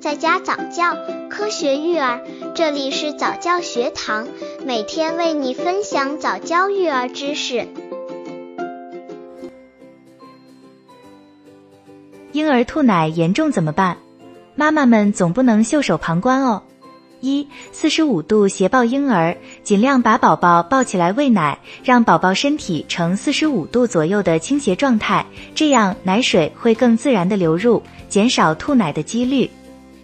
在家早教，科学育儿，这里是早教学堂，每天为你分享早教育儿知识。婴儿吐奶严重怎么办？妈妈们总不能袖手旁观哦。一、四十五度斜抱婴儿，尽量把宝宝抱起来喂奶，让宝宝身体呈四十五度左右的倾斜状态，这样奶水会更自然的流入，减少吐奶的几率。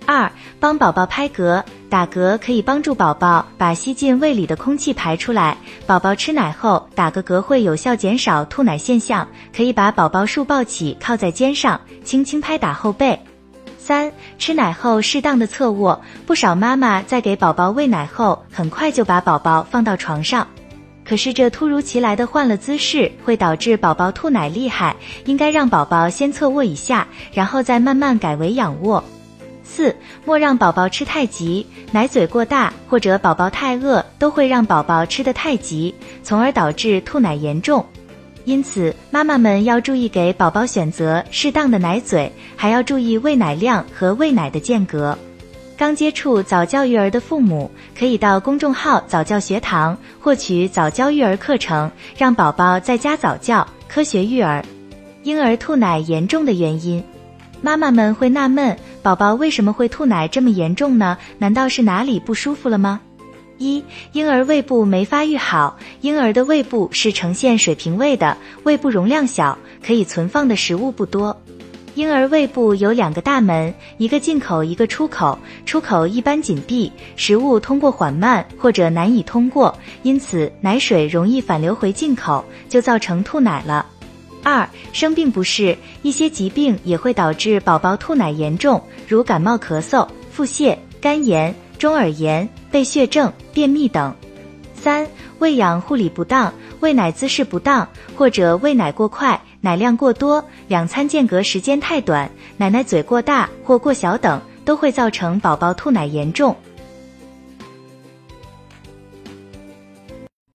二、帮宝宝拍嗝，打嗝可以帮助宝宝把吸进胃里的空气排出来。宝宝吃奶后打个嗝会有效减少吐奶现象，可以把宝宝竖抱起，靠在肩上，轻轻拍打后背。三、吃奶后适当的侧卧，不少妈妈在给宝宝喂奶后，很快就把宝宝放到床上，可是这突如其来的换了姿势，会导致宝宝吐奶厉害，应该让宝宝先侧卧一下，然后再慢慢改为仰卧。四、莫让宝宝吃太急，奶嘴过大或者宝宝太饿，都会让宝宝吃得太急，从而导致吐奶严重。因此，妈妈们要注意给宝宝选择适当的奶嘴，还要注意喂奶量和喂奶的间隔。刚接触早教育儿的父母，可以到公众号早教学堂获取早教育儿课程，让宝宝在家早教，科学育儿。婴儿吐奶严重的原因，妈妈们会纳闷。宝宝为什么会吐奶这么严重呢？难道是哪里不舒服了吗？一、婴儿胃部没发育好。婴儿的胃部是呈现水平胃的，胃部容量小，可以存放的食物不多。婴儿胃部有两个大门，一个进口，一个出口。出口一般紧闭，食物通过缓慢或者难以通过，因此奶水容易反流回进口，就造成吐奶了。二、生病不适，一些疾病也会导致宝宝吐奶严重，如感冒、咳嗽、腹泻、肝炎、中耳炎、背血症、便秘等。三、喂养护理不当，喂奶姿势不当，或者喂奶过快、奶量过多、两餐间隔时间太短、奶奶嘴过大或过小等，都会造成宝宝吐奶严重。